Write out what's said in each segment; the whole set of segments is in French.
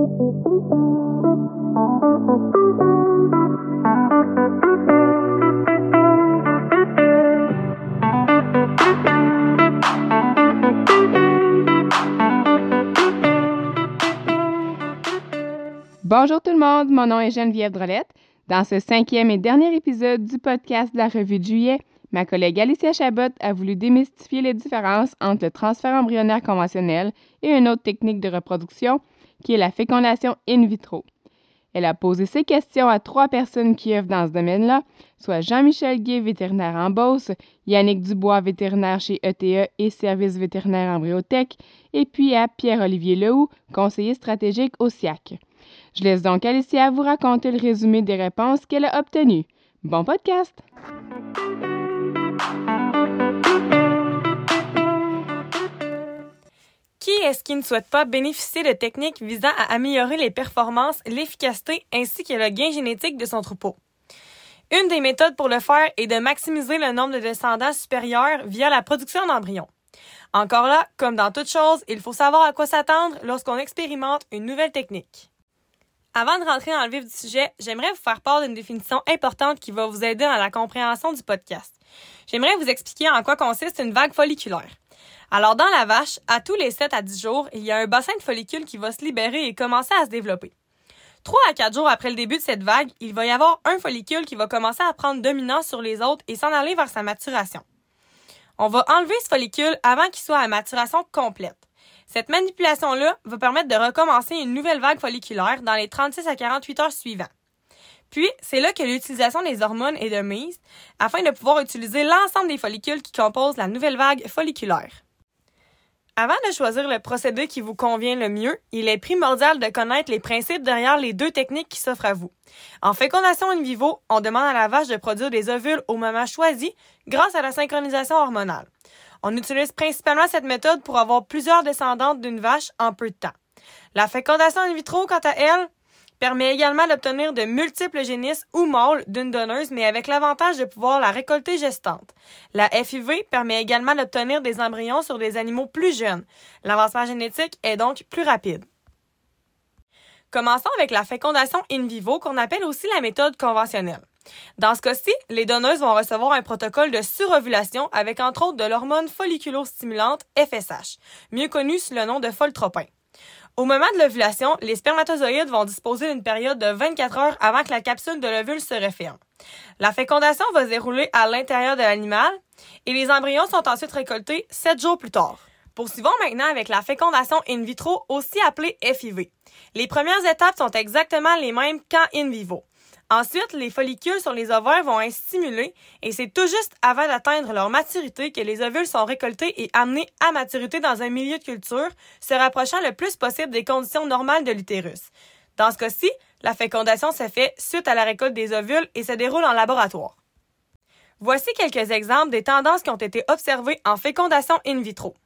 Bonjour tout le monde, mon nom est Geneviève Drolette. Dans ce cinquième et dernier épisode du podcast de la revue de juillet, ma collègue Alicia Chabot a voulu démystifier les différences entre le transfert embryonnaire conventionnel et une autre technique de reproduction, qui est la fécondation in vitro. Elle a posé ces questions à trois personnes qui œuvrent dans ce domaine-là, soit Jean-Michel Gué, vétérinaire en Beauce, Yannick Dubois, vétérinaire chez ETE et Service vétérinaire Embryotech, et puis à Pierre-Olivier Lehoux, conseiller stratégique au SIAC. Je laisse donc Alicia vous raconter le résumé des réponses qu'elle a obtenues. Bon podcast! Est-ce qui ne souhaite pas bénéficier de techniques visant à améliorer les performances, l'efficacité ainsi que le gain génétique de son troupeau? Une des méthodes pour le faire est de maximiser le nombre de descendants supérieurs via la production d'embryons. Encore là, comme dans toute chose, il faut savoir à quoi s'attendre lorsqu'on expérimente une nouvelle technique. Avant de rentrer dans le vif du sujet, j'aimerais vous faire part d'une définition importante qui va vous aider dans la compréhension du podcast. J'aimerais vous expliquer en quoi consiste une vague folliculaire. Alors, dans la vache, à tous les 7 à 10 jours, il y a un bassin de follicules qui va se libérer et commencer à se développer. 3 à 4 jours après le début de cette vague, il va y avoir un follicule qui va commencer à prendre dominance sur les autres et s'en aller vers sa maturation. On va enlever ce follicule avant qu'il soit à maturation complète. Cette manipulation-là va permettre de recommencer une nouvelle vague folliculaire dans les 36 à 48 heures suivantes. Puis, c'est là que l'utilisation des hormones est de mise afin de pouvoir utiliser l'ensemble des follicules qui composent la nouvelle vague folliculaire. Avant de choisir le procédé qui vous convient le mieux, il est primordial de connaître les principes derrière les deux techniques qui s'offrent à vous. En fécondation in vivo, on demande à la vache de produire des ovules au moment choisi grâce à la synchronisation hormonale. On utilise principalement cette méthode pour avoir plusieurs descendantes d'une vache en peu de temps. La fécondation in vitro, quant à elle, permet également d'obtenir de multiples génisses ou mâles d'une donneuse, mais avec l'avantage de pouvoir la récolter gestante. La FIV permet également d'obtenir des embryons sur des animaux plus jeunes. L'avancement génétique est donc plus rapide. Commençons avec la fécondation in vivo, qu'on appelle aussi la méthode conventionnelle. Dans ce cas-ci, les donneuses vont recevoir un protocole de surovulation avec entre autres de l'hormone folliculostimulante FSH, mieux connue sous le nom de foltropin. Au moment de l'ovulation, les spermatozoïdes vont disposer d'une période de 24 heures avant que la capsule de l'ovule se referme. La fécondation va se dérouler à l'intérieur de l'animal et les embryons sont ensuite récoltés 7 jours plus tard. Poursuivons maintenant avec la fécondation in vitro, aussi appelée FIV. Les premières étapes sont exactement les mêmes qu'en in vivo. Ensuite, les follicules sur les ovaires vont être stimulés et c'est tout juste avant d'atteindre leur maturité que les ovules sont récoltés et amenés à maturité dans un milieu de culture, se rapprochant le plus possible des conditions normales de l'utérus. Dans ce cas-ci, la fécondation se fait suite à la récolte des ovules et se déroule en laboratoire. Voici quelques exemples des tendances qui ont été observées en fécondation in vitro.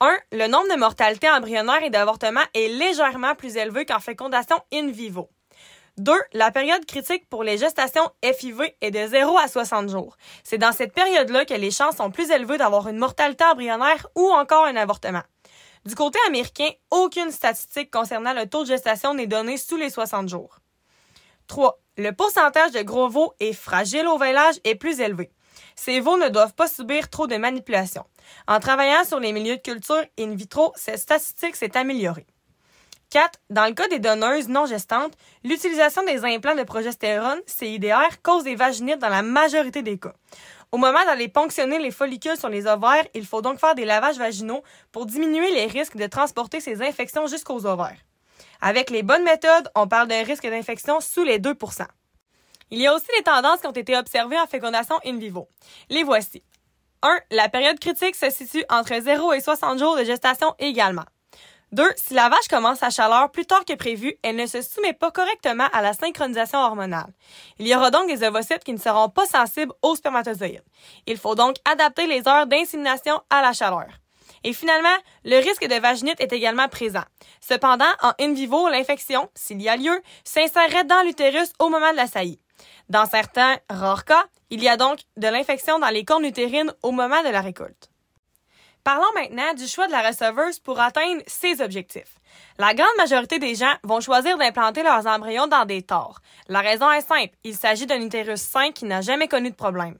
1. Le nombre de mortalité embryonnaire et d'avortement est légèrement plus élevé qu'en fécondation in vivo. 2. La période critique pour les gestations FIV est de 0 à 60 jours. C'est dans cette période-là que les chances sont plus élevées d'avoir une mortalité embryonnaire ou encore un avortement. Du côté américain, aucune statistique concernant le taux de gestation n'est donnée sous les 60 jours. 3. Le pourcentage de gros veaux et fragiles au vélage est plus élevé. Ces veaux ne doivent pas subir trop de manipulation. En travaillant sur les milieux de culture in vitro, cette statistique s'est améliorée. 4. Dans le cas des donneuses non gestantes, l'utilisation des implants de progestérone, CIDR, cause des vaginites dans la majorité des cas. Au moment d'aller ponctionner les follicules sur les ovaires, il faut donc faire des lavages vaginaux pour diminuer les risques de transporter ces infections jusqu'aux ovaires. Avec les bonnes méthodes, on parle d'un risque d'infection sous les 2% Il y a aussi des tendances qui ont été observées en fécondation in vivo. Les voici. 1. La période critique se situe entre 0 et 60 jours de gestation également. 2. Si la vache commence sa chaleur plus tard que prévu, elle ne se soumet pas correctement à la synchronisation hormonale. Il y aura donc des ovocytes qui ne seront pas sensibles aux spermatozoïdes. Il faut donc adapter les heures d'insémination à la chaleur. Et finalement, le risque de vaginite est également présent. Cependant, en in vivo, l'infection, s'il y a lieu, s'insérerait dans l'utérus au moment de la saillie. Dans certains rares cas, il y a donc de l'infection dans les cornes utérines au moment de la récolte. Parlons maintenant du choix de la receveuse pour atteindre ses objectifs. La grande majorité des gens vont choisir d'implanter leurs embryons dans des tores. La raison est simple, il s'agit d'un utérus sain qui n'a jamais connu de problème.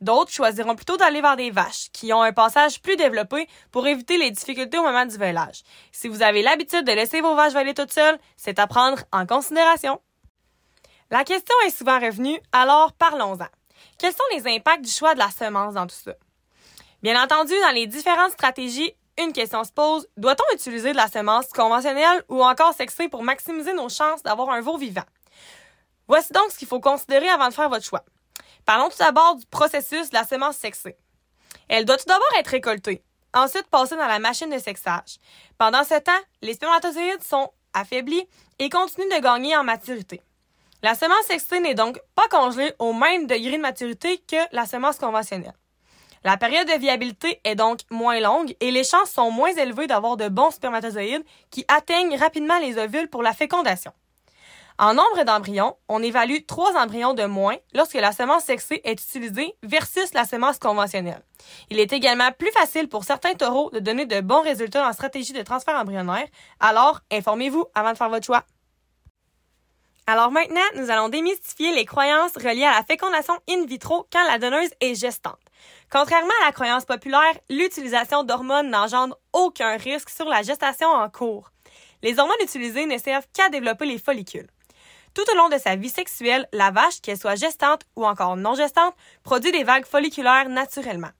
D'autres choisiront plutôt d'aller vers des vaches, qui ont un passage plus développé pour éviter les difficultés au moment du velage. Si vous avez l'habitude de laisser vos vaches voler toutes seules, c'est à prendre en considération. La question est souvent revenue, alors parlons-en. Quels sont les impacts du choix de la semence dans tout ça? Bien entendu, dans les différentes stratégies, une question se pose, doit-on utiliser de la semence conventionnelle ou encore sexée pour maximiser nos chances d'avoir un veau vivant? Voici donc ce qu'il faut considérer avant de faire votre choix. Parlons tout d'abord du processus de la semence sexée. Elle doit tout d'abord être récoltée, ensuite passer dans la machine de sexage. Pendant ce temps, les spermatozoïdes sont affaiblis et continuent de gagner en maturité. La semence sexée n'est donc pas congelée au même degré de maturité que la semence conventionnelle. La période de viabilité est donc moins longue et les chances sont moins élevées d'avoir de bons spermatozoïdes qui atteignent rapidement les ovules pour la fécondation. En nombre d'embryons, on évalue trois embryons de moins lorsque la semence sexée est utilisée versus la semence conventionnelle. Il est également plus facile pour certains taureaux de donner de bons résultats en stratégie de transfert embryonnaire, alors informez-vous avant de faire votre choix. Alors maintenant, nous allons démystifier les croyances reliées à la fécondation in vitro quand la donneuse est gestante. Contrairement à la croyance populaire, l'utilisation d'hormones n'engendre aucun risque sur la gestation en cours. Les hormones utilisées ne servent qu'à développer les follicules. Tout au long de sa vie sexuelle, la vache, qu'elle soit gestante ou encore non gestante, produit des vagues folliculaires naturellement.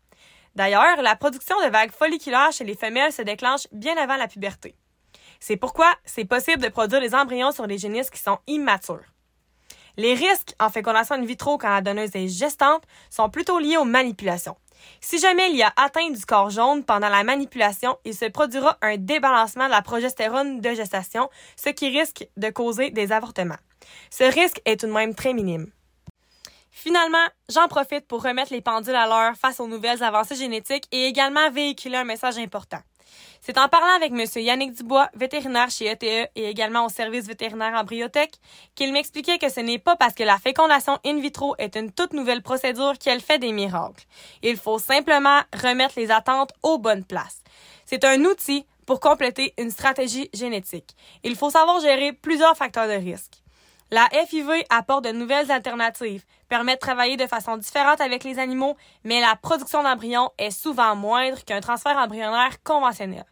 D'ailleurs, la production de vagues folliculaires chez les femelles se déclenche bien avant la puberté. C'est pourquoi c'est possible de produire des embryons sur des génisses qui sont immatures. Les risques en fécondation in vitro quand la donneuse est gestante sont plutôt liés aux manipulations. Si jamais il y a atteinte du corps jaune pendant la manipulation, il se produira un débalancement de la progestérone de gestation, ce qui risque de causer des avortements. Ce risque est tout de même très minime. Finalement, j'en profite pour remettre les pendules à l'heure face aux nouvelles avancées génétiques et également véhiculer un message important. C'est en parlant avec M. Yannick Dubois, vétérinaire chez ETE et également au service vétérinaire Briotech, qu'il m'expliquait que ce n'est pas parce que la fécondation in vitro est une toute nouvelle procédure qu'elle fait des miracles. Il faut simplement remettre les attentes aux bonnes places. C'est un outil pour compléter une stratégie génétique. Il faut savoir gérer plusieurs facteurs de risque. La FIV apporte de nouvelles alternatives, permet de travailler de façon différente avec les animaux, mais la production d'embryons est souvent moindre qu'un transfert embryonnaire conventionnel.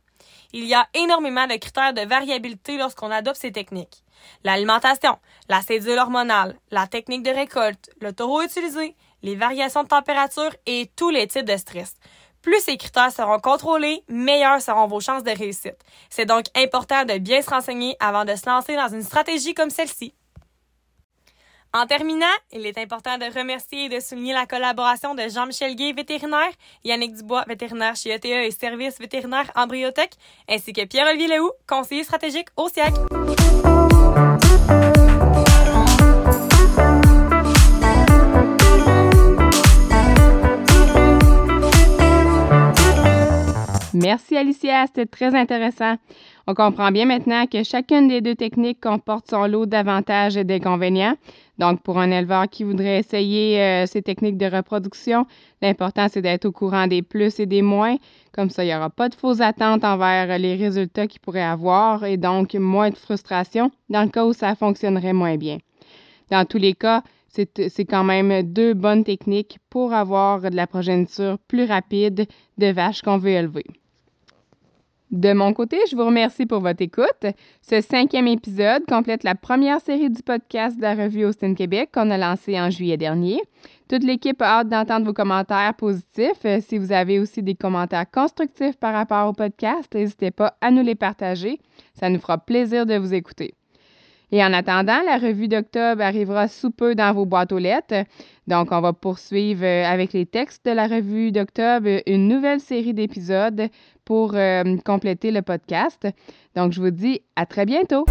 Il y a énormément de critères de variabilité lorsqu'on adopte ces techniques. L'alimentation, la cédule hormonale, la technique de récolte, le taureau utilisé, les variations de température et tous les types de stress. Plus ces critères seront contrôlés, meilleures seront vos chances de réussite. C'est donc important de bien se renseigner avant de se lancer dans une stratégie comme celle-ci. En terminant, il est important de remercier et de souligner la collaboration de Jean-Michel Gay, vétérinaire, Yannick Dubois, vétérinaire chez ETE et Service vétérinaire Embryotech, ainsi que Pierre-Olivier Lehoux, conseiller stratégique au siècle. Merci Alicia, c'était très intéressant. On comprend bien maintenant que chacune des deux techniques comporte son lot d'avantages et d'inconvénients. Donc, pour un éleveur qui voudrait essayer euh, ces techniques de reproduction, l'important, c'est d'être au courant des plus et des moins. Comme ça, il n'y aura pas de fausses attentes envers les résultats qu'il pourrait avoir et donc moins de frustration dans le cas où ça fonctionnerait moins bien. Dans tous les cas, c'est quand même deux bonnes techniques pour avoir de la progéniture plus rapide de vaches qu'on veut élever. De mon côté, je vous remercie pour votre écoute. Ce cinquième épisode complète la première série du podcast de la revue Austin Québec qu'on a lancé en juillet dernier. Toute l'équipe a hâte d'entendre vos commentaires positifs. Euh, si vous avez aussi des commentaires constructifs par rapport au podcast, n'hésitez pas à nous les partager. Ça nous fera plaisir de vous écouter. Et en attendant, la revue d'octobre arrivera sous peu dans vos boîtes aux lettres. Donc, on va poursuivre euh, avec les textes de la revue d'octobre une nouvelle série d'épisodes pour euh, compléter le podcast. Donc, je vous dis à très bientôt.